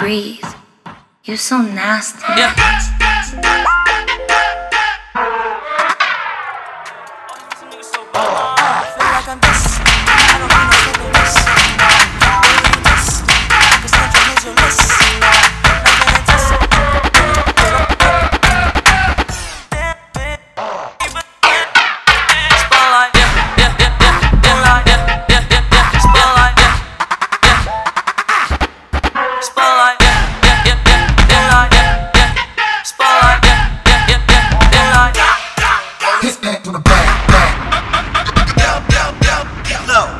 breathe. You're so nasty. Yeah. Oh. No.